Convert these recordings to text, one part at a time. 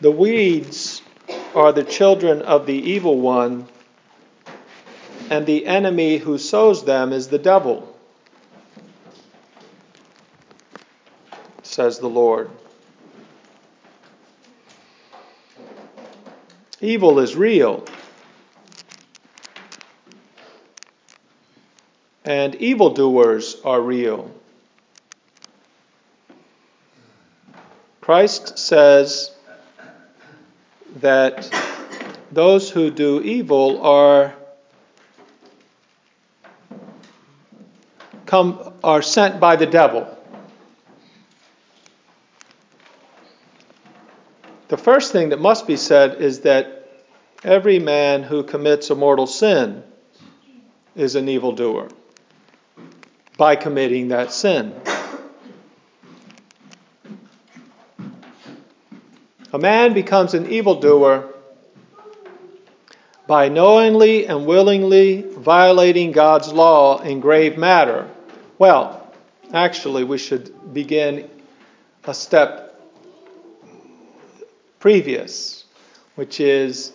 The weeds are the children of the evil one, and the enemy who sows them is the devil, says the Lord. Evil is real. And evildoers are real. Christ says that those who do evil are come are sent by the devil. The first thing that must be said is that every man who commits a mortal sin is an evildoer by committing that sin. Man becomes an evildoer by knowingly and willingly violating God's law in grave matter. Well, actually, we should begin a step previous, which is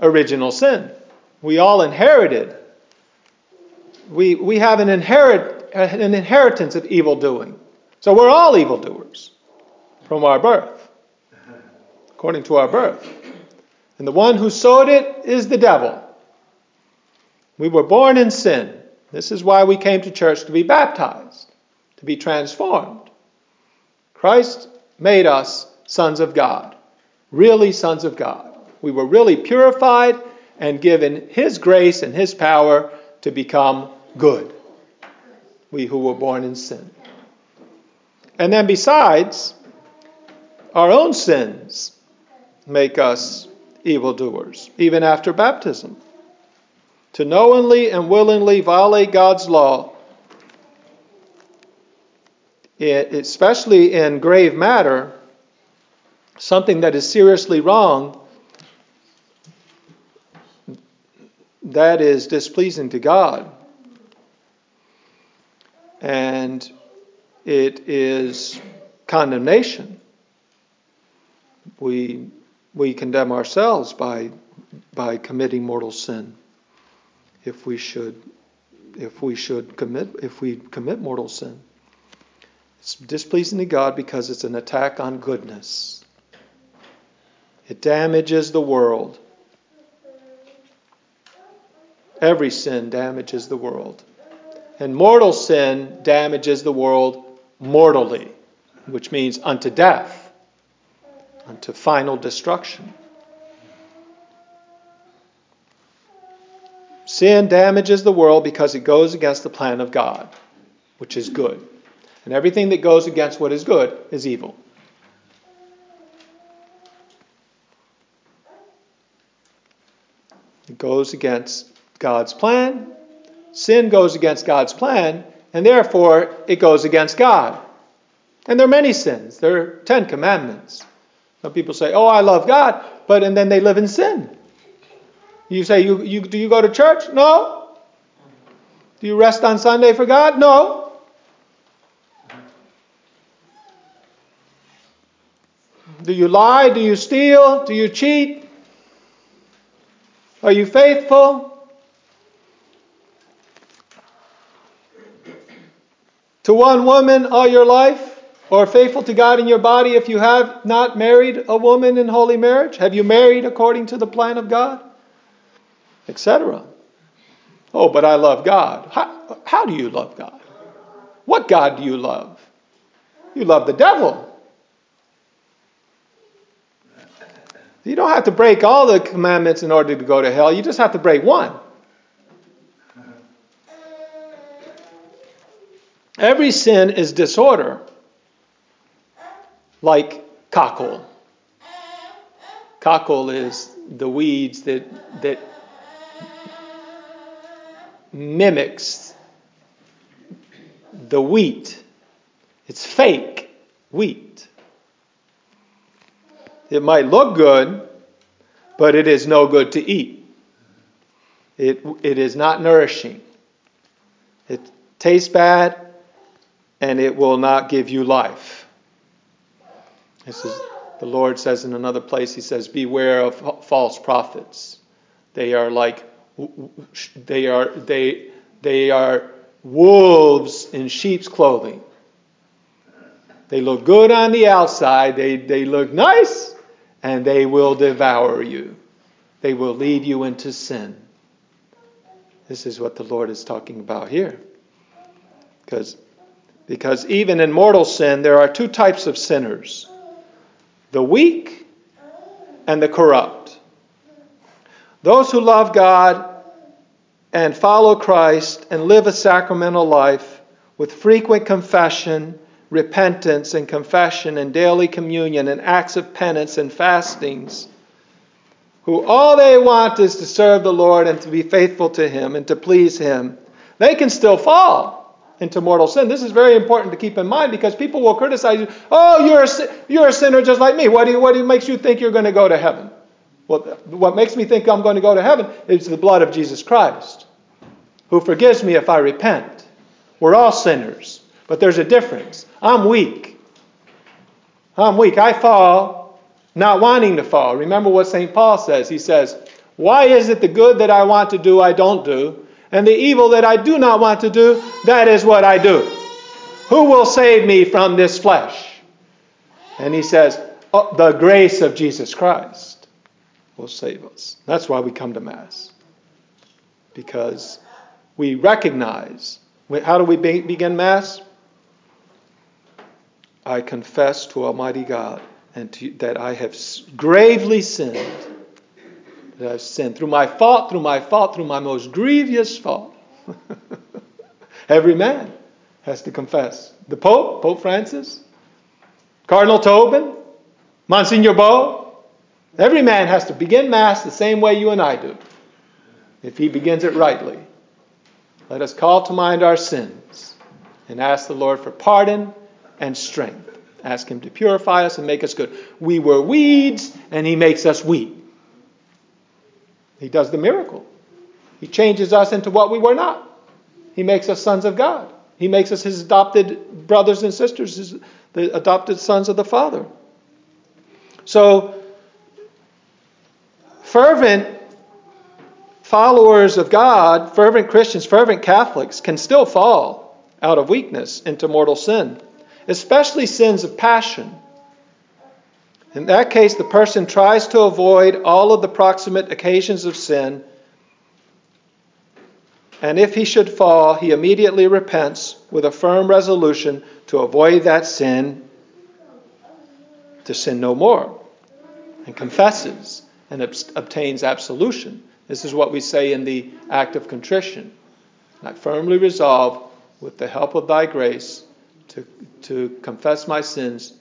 original sin. We all inherited. We, we have an, inherit, an inheritance of evil doing. So we're all evildoers from our birth, according to our birth. And the one who sowed it is the devil. We were born in sin. This is why we came to church to be baptized, to be transformed. Christ made us sons of God really sons of God. We were really purified and given His grace and His power to become good. We who were born in sin. And then, besides, our own sins make us evildoers, even after baptism. To knowingly and willingly violate God's law, especially in grave matter, something that is seriously wrong, that is displeasing to God. And it is condemnation. We, we condemn ourselves by, by committing mortal sin if we should if we should commit if we commit mortal sin. It's displeasing to God because it's an attack on goodness. It damages the world. Every sin damages the world. And mortal sin damages the world mortally, which means unto death, unto final destruction. Sin damages the world because it goes against the plan of God, which is good. And everything that goes against what is good is evil. It goes against God's plan. Sin goes against God's plan, and therefore it goes against God. And there are many sins. There are Ten Commandments. Some people say, "Oh, I love God," but and then they live in sin. You say, "You, you do you go to church?" No. Do you rest on Sunday for God? No. Do you lie? Do you steal? Do you cheat? Are you faithful? To one woman all your life? Or faithful to God in your body if you have not married a woman in holy marriage? Have you married according to the plan of God? Etc. Oh, but I love God. How, how do you love God? What God do you love? You love the devil. You don't have to break all the commandments in order to go to hell. You just have to break one. Every sin is disorder, like cockle. Cockle is the weeds that, that mimics the wheat. It's fake wheat. It might look good, but it is no good to eat. It, it is not nourishing. It tastes bad, and it will not give you life. This is, The Lord says in another place, He says, Beware of false prophets. They are like, they are, they, they are wolves in sheep's clothing. They look good on the outside, they, they look nice, and they will devour you. They will lead you into sin. This is what the Lord is talking about here. Because, because even in mortal sin, there are two types of sinners the weak and the corrupt. Those who love God and follow Christ and live a sacramental life with frequent confession, repentance, and confession, and daily communion, and acts of penance and fastings, who all they want is to serve the Lord and to be faithful to Him and to please Him, they can still fall into mortal sin. This is very important to keep in mind because people will criticize you. Oh, you're a, you're a sinner just like me. What, do you, what do you, makes you think you're going to go to heaven? Well, what makes me think I'm going to go to heaven is the blood of Jesus Christ, who forgives me if I repent. We're all sinners, but there's a difference. I'm weak. I'm weak. I fall not wanting to fall. Remember what St. Paul says. He says, Why is it the good that I want to do, I don't do? And the evil that I do not want to do, that is what I do. Who will save me from this flesh? And he says, oh, The grace of Jesus Christ will save us. That's why we come to Mass. Because we recognize. How do we be, begin Mass? I confess to Almighty God and to, that I have gravely sinned. That I've sinned through my fault, through my fault, through my most grievous fault. Every man has to confess. The Pope, Pope Francis, Cardinal Tobin, Monsignor Beau, Every man has to begin Mass the same way you and I do, if he begins it rightly. Let us call to mind our sins and ask the Lord for pardon and strength. Ask Him to purify us and make us good. We were weeds, and He makes us wheat. He does the miracle. He changes us into what we were not. He makes us sons of God. He makes us His adopted brothers and sisters, his, the adopted sons of the Father. So, fervent followers of God, fervent Christians, fervent Catholics can still fall out of weakness into mortal sin, especially sins of passion. In that case, the person tries to avoid all of the proximate occasions of sin, and if he should fall, he immediately repents with a firm resolution to avoid that sin, to sin no more, and confesses and obtains absolution. This is what we say in the act of contrition. I firmly resolve, with the help of thy grace, to, to confess my sins,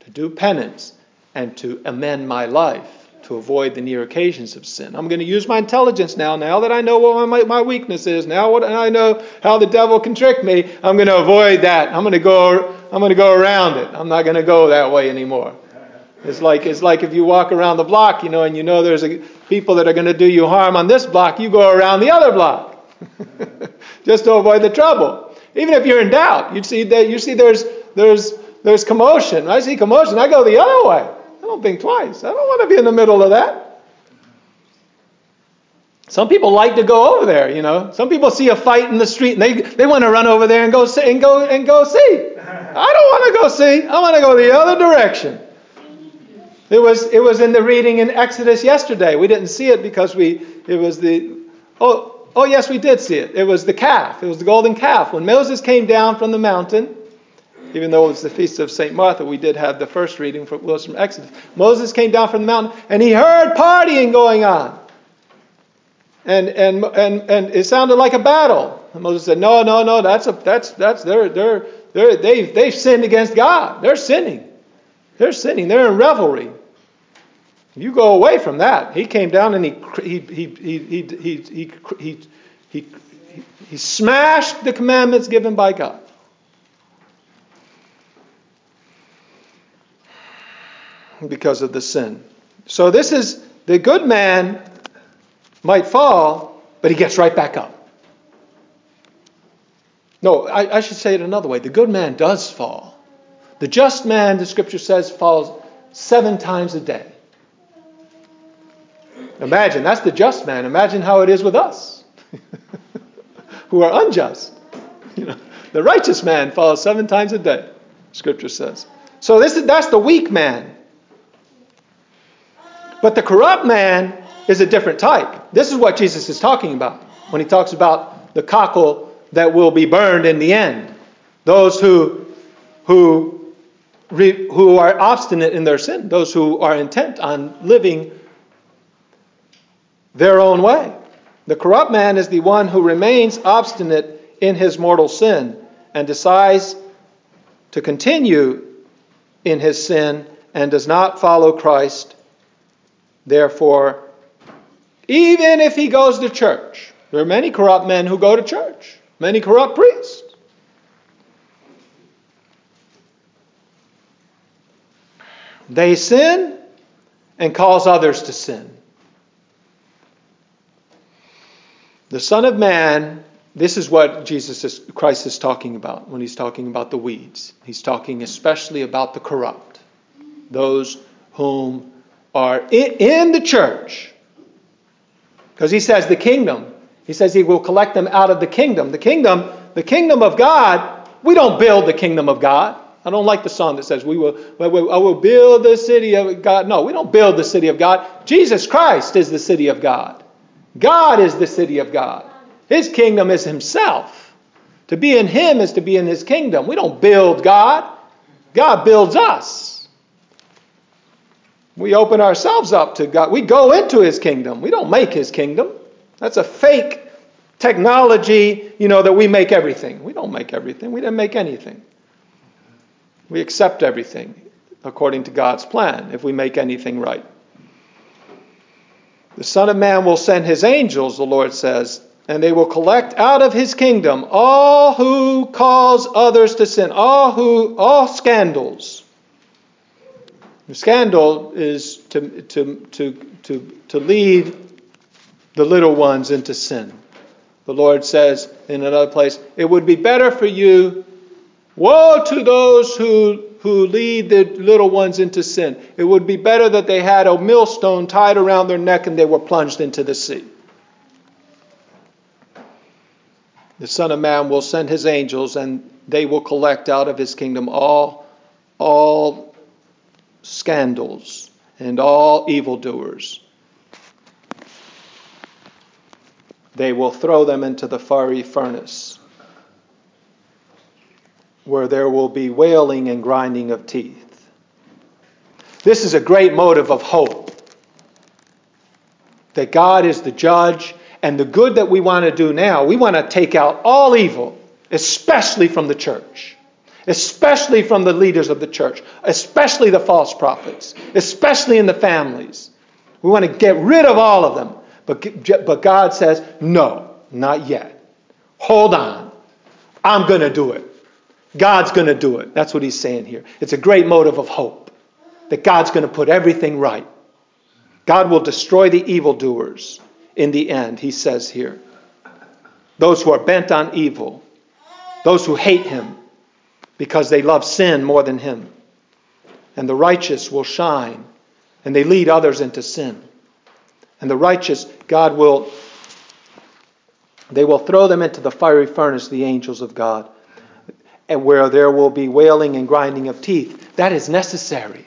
to do penance, and to amend my life to avoid the near occasions of sin. I'm going to use my intelligence now. Now that I know what my, my weakness is, now what I know how the devil can trick me, I'm going to avoid that. I'm going to go. I'm going to go around it. I'm not going to go that way anymore. It's like it's like if you walk around the block, you know, and you know there's a, people that are going to do you harm on this block, you go around the other block, just to avoid the trouble. Even if you're in doubt, you see that you see there's there's there's commotion. I see commotion, I go the other way. I don't think twice. I don't want to be in the middle of that. Some people like to go over there, you know. Some people see a fight in the street and they, they want to run over there and go see and go and go see. I don't want to go see. I want to go the other direction. It was, it was in the reading in Exodus yesterday. We didn't see it because we, it was the, oh, oh yes, we did see it. It was the calf. It was the golden calf. When Moses came down from the mountain, even though it was the feast of St. Martha, we did have the first reading from, was from Exodus. Moses came down from the mountain and he heard partying going on. And, and, and, and it sounded like a battle. And Moses said, No, no, no, that's, a, that's, that's they're, they're, they're, they've, they've sinned against God. They're sinning. They're sitting there in revelry. You go away from that. He came down and he, he, he, he, he, he, he, he, he smashed the commandments given by God. Because of the sin. So, this is the good man might fall, but he gets right back up. No, I, I should say it another way. The good man does fall. The just man, the scripture says, falls, seven times a day. Imagine, that's the just man. Imagine how it is with us who are unjust. You know, the righteous man falls seven times a day, scripture says. So this is, that's the weak man. But the corrupt man is a different type. This is what Jesus is talking about when he talks about the cockle that will be burned in the end. Those who, who, who are obstinate in their sin, those who are intent on living their own way. The corrupt man is the one who remains obstinate in his mortal sin and decides to continue in his sin and does not follow Christ. Therefore, even if he goes to church, there are many corrupt men who go to church, many corrupt priests. They sin and cause others to sin. The Son of Man, this is what Jesus is, Christ is talking about when he's talking about the weeds. He's talking especially about the corrupt, those whom are in, the church. Because he says the kingdom. He says he will collect them out of the kingdom. The kingdom, the kingdom of God, we don't build the kingdom of God. I don't like the song that says we will, I will build the city of God. No, we don't build the city of God. Jesus Christ is the city of God. God is the city of God. His kingdom is Himself. To be in Him is to be in His kingdom. We don't build God, God builds us. We open ourselves up to God. We go into His kingdom. We don't make His kingdom. That's a fake technology, you know, that we make everything. We don't make everything. We didn't make anything. We accept everything according to God's plan if we make anything right. The Son of Man will send his angels, the Lord says, and they will collect out of his kingdom all who cause others to sin, all who all scandals. The scandal is to, to, to, to, to lead the little ones into sin. The Lord says in another place, It would be better for you, woe to those who who lead the little ones into sin. It would be better that they had a millstone tied around their neck and they were plunged into the sea. The Son of Man will send his angels and they will collect out of his kingdom all, all scandals and all evildoers. They will throw them into the fiery furnace where there will be wailing and grinding of teeth. This is a great motive of hope that God is the judge, and the good that we want to do now, we want to take out all evil, especially from the church, especially from the leaders of the church, especially the false prophets, especially in the families. We want to get rid of all of them. But, but God says, no, not yet. Hold on. I'm going to do it. God's going to do it. That's what he's saying here. It's a great motive of hope that God's going to put everything right. God will destroy the evildoers in the end, he says here. Those who are bent on evil, those who hate him because they love sin more than him. And the righteous will shine, and they lead others into sin. And the righteous, God will, they will throw them into the fiery furnace, the angels of God and where there will be wailing and grinding of teeth. That is necessary.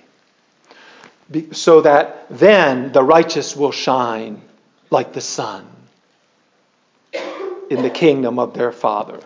So that then the righteous will shine like the sun in the kingdom of their Father.